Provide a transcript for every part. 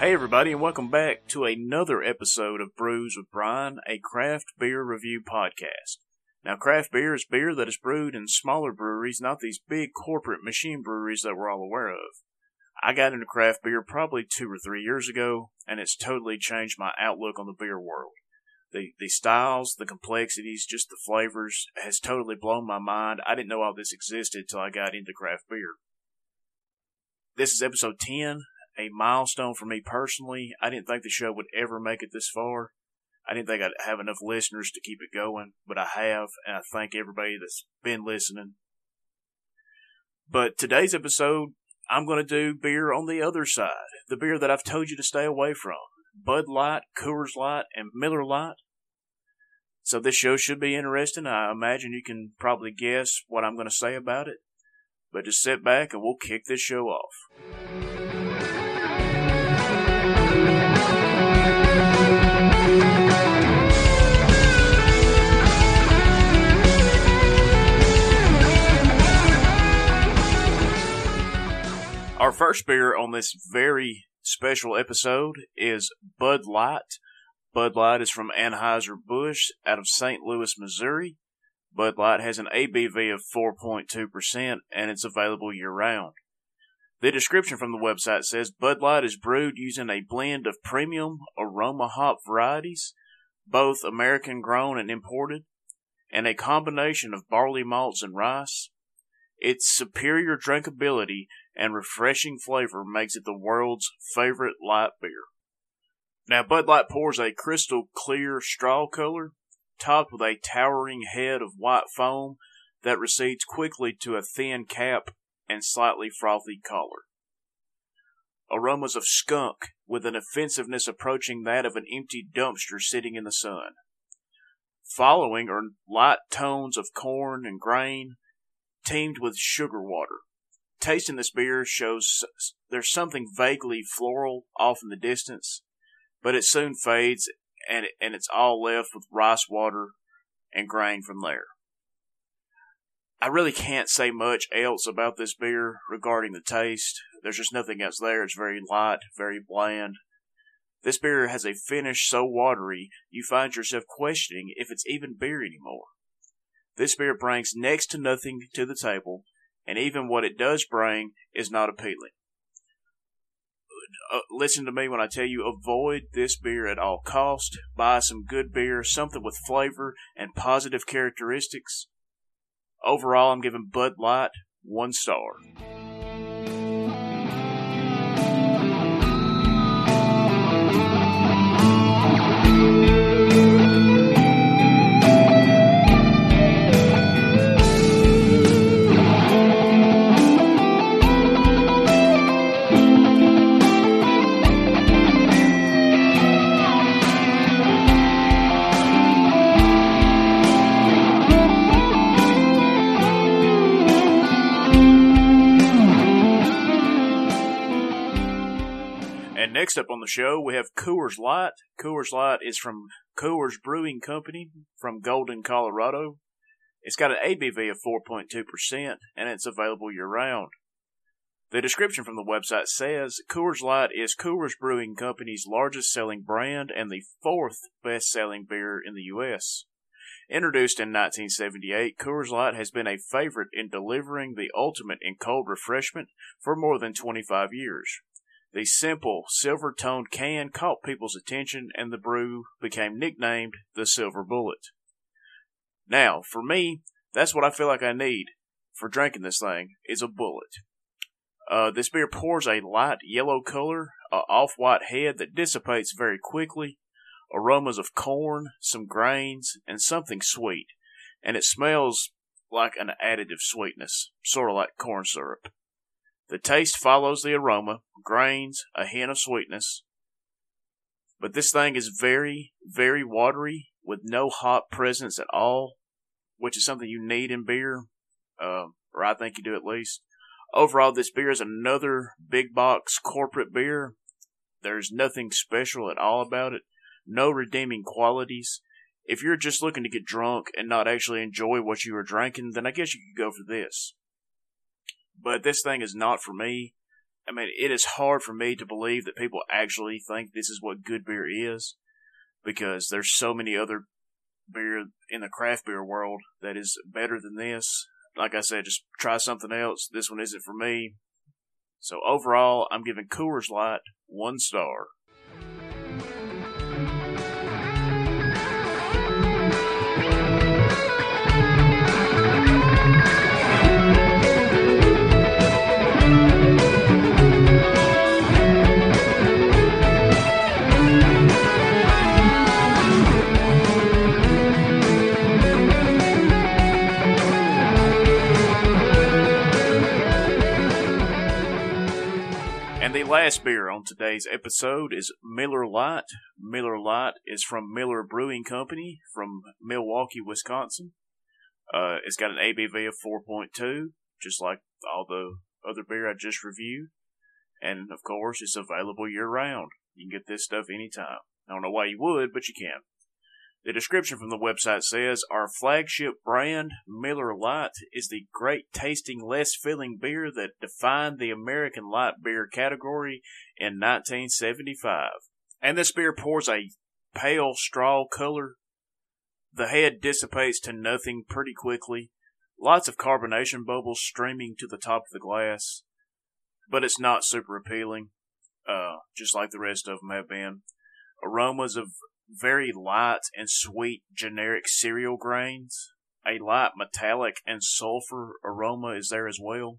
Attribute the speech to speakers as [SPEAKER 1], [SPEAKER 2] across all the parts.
[SPEAKER 1] Hey, everybody, and welcome back to another episode of Brews with Brian, a craft beer review podcast. Now, craft beer is beer that is brewed in smaller breweries, not these big corporate machine breweries that we're all aware of. I got into craft beer probably two or three years ago, and it's totally changed my outlook on the beer world. The, the styles, the complexities, just the flavors has totally blown my mind. I didn't know all this existed till I got into craft beer. This is episode 10, a milestone for me personally. I didn't think the show would ever make it this far. I didn't think I'd have enough listeners to keep it going, but I have, and I thank everybody that's been listening. But today's episode, I'm going to do beer on the other side. The beer that I've told you to stay away from. Bud Light, Coors Light, and Miller Lite. So this show should be interesting. I imagine you can probably guess what I'm going to say about it. But just sit back and we'll kick this show off. First beer on this very special episode is Bud Light. Bud Light is from Anheuser-Busch out of St. Louis, Missouri. Bud Light has an ABV of 4.2% and it's available year round. The description from the website says Bud Light is brewed using a blend of premium aroma hop varieties, both American grown and imported, and a combination of barley malts and rice. Its superior drinkability and refreshing flavor makes it the world's favorite light beer. Now, Bud Light pours a crystal clear straw color, topped with a towering head of white foam that recedes quickly to a thin cap and slightly frothy collar. Aromas of skunk with an offensiveness approaching that of an empty dumpster sitting in the sun. Following are light tones of corn and grain, teamed with sugar water tasting this beer shows there's something vaguely floral off in the distance, but it soon fades and and it's all left with rice water and grain from there. I really can't say much else about this beer regarding the taste. There's just nothing else there. It's very light, very bland. This beer has a finish so watery you find yourself questioning if it's even beer anymore. This beer brings next to nothing to the table and even what it does bring is not appealing. Uh, listen to me when I tell you avoid this beer at all cost. Buy some good beer, something with flavor and positive characteristics. Overall, I'm giving Bud Light one star. And next up on the show, we have Coors Light. Coors Light is from Coors Brewing Company from Golden, Colorado. It's got an ABV of 4.2% and it's available year round. The description from the website says Coors Light is Coors Brewing Company's largest selling brand and the fourth best selling beer in the U.S. Introduced in 1978, Coors Light has been a favorite in delivering the ultimate in cold refreshment for more than 25 years. The simple, silver toned can caught people's attention, and the brew became nicknamed the Silver Bullet. Now, for me, that's what I feel like I need for drinking this thing is a bullet. Uh, this beer pours a light yellow color, a off white head that dissipates very quickly, aromas of corn, some grains, and something sweet, and it smells like an additive sweetness, sort of like corn syrup. The taste follows the aroma, grains, a hint of sweetness. But this thing is very, very watery with no hop presence at all, which is something you need in beer, uh, or I think you do at least. Overall, this beer is another big box corporate beer. There's nothing special at all about it, no redeeming qualities. If you're just looking to get drunk and not actually enjoy what you are drinking, then I guess you could go for this but this thing is not for me. I mean, it is hard for me to believe that people actually think this is what good beer is because there's so many other beer in the craft beer world that is better than this. Like I said, just try something else. This one isn't for me. So overall, I'm giving Coors Light one star. Last beer on today's episode is Miller Lite. Miller Lite is from Miller Brewing Company from Milwaukee, Wisconsin. Uh, it's got an ABV of 4.2, just like all the other beer I just reviewed. And of course, it's available year round. You can get this stuff anytime. I don't know why you would, but you can. The description from the website says Our flagship brand, Miller Lite, is the great tasting, less filling beer that defined the American light beer category in 1975. And this beer pours a pale straw color. The head dissipates to nothing pretty quickly. Lots of carbonation bubbles streaming to the top of the glass. But it's not super appealing, uh, just like the rest of them have been. Aromas of very light and sweet generic cereal grains. A light metallic and sulfur aroma is there as well.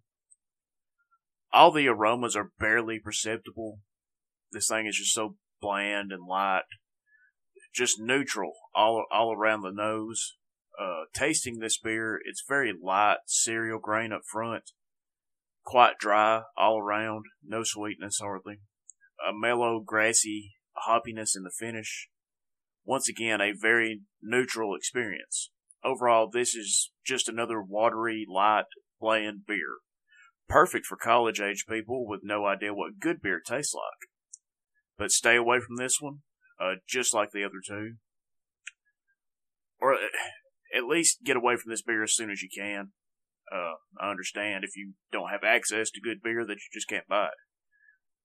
[SPEAKER 1] All the aromas are barely perceptible. This thing is just so bland and light, just neutral all all around the nose. Uh, tasting this beer, it's very light cereal grain up front, quite dry all around, no sweetness hardly. A mellow, grassy hoppiness in the finish once again, a very neutral experience. Overall, this is just another watery, light, bland beer. Perfect for college age people with no idea what good beer tastes like. But stay away from this one, uh, just like the other two. Or uh, at least get away from this beer as soon as you can. Uh, I understand if you don't have access to good beer that you just can't buy it.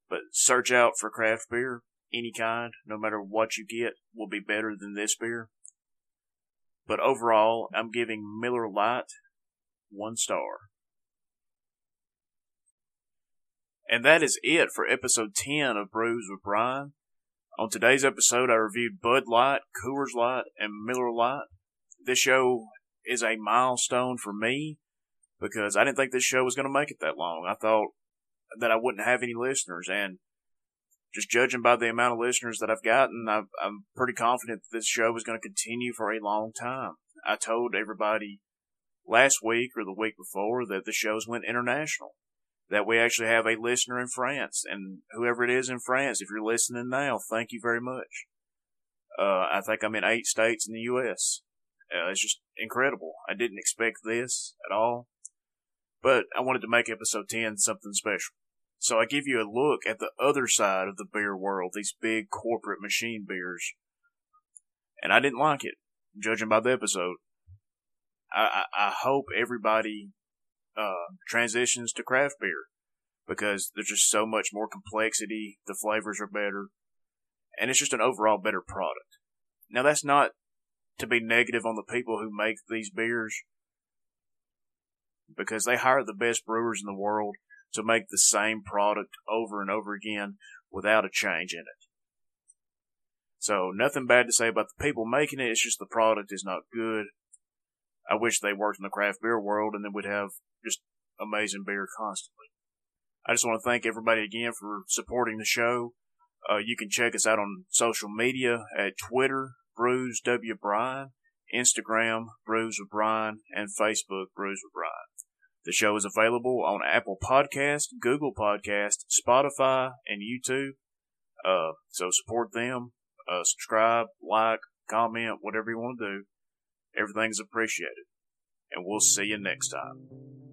[SPEAKER 1] But search out for craft beer any kind, no matter what you get, will be better than this beer. But overall, I'm giving Miller Lite one star. And that is it for episode 10 of Brews with Brian. On today's episode, I reviewed Bud Light, Coors Light, and Miller Lite. This show is a milestone for me because I didn't think this show was going to make it that long. I thought that I wouldn't have any listeners, and just judging by the amount of listeners that I've gotten, i am pretty confident that this show is going to continue for a long time. I told everybody last week or the week before that the shows went international, that we actually have a listener in France, and whoever it is in France, if you're listening now, thank you very much. Uh, I think I'm in eight states in the U.S. Uh, it's just incredible. I didn't expect this at all, but I wanted to make episode 10 something special. So I give you a look at the other side of the beer world, these big corporate machine beers. And I didn't like it, judging by the episode. I, I, I hope everybody uh, transitions to craft beer because there's just so much more complexity. The flavors are better, and it's just an overall better product. Now, that's not to be negative on the people who make these beers because they hire the best brewers in the world to make the same product over and over again without a change in it. So nothing bad to say about the people making it. It's just the product is not good. I wish they worked in the craft beer world and then we'd have just amazing beer constantly. I just want to thank everybody again for supporting the show. Uh, you can check us out on social media at Twitter, Brews W. Brian, Instagram, Brews with Brian, and Facebook, Brews with Brian. The show is available on Apple Podcast, Google Podcast, Spotify, and YouTube. Uh, so support them. Uh, subscribe, like, comment, whatever you want to do. Everything's appreciated. And we'll see you next time.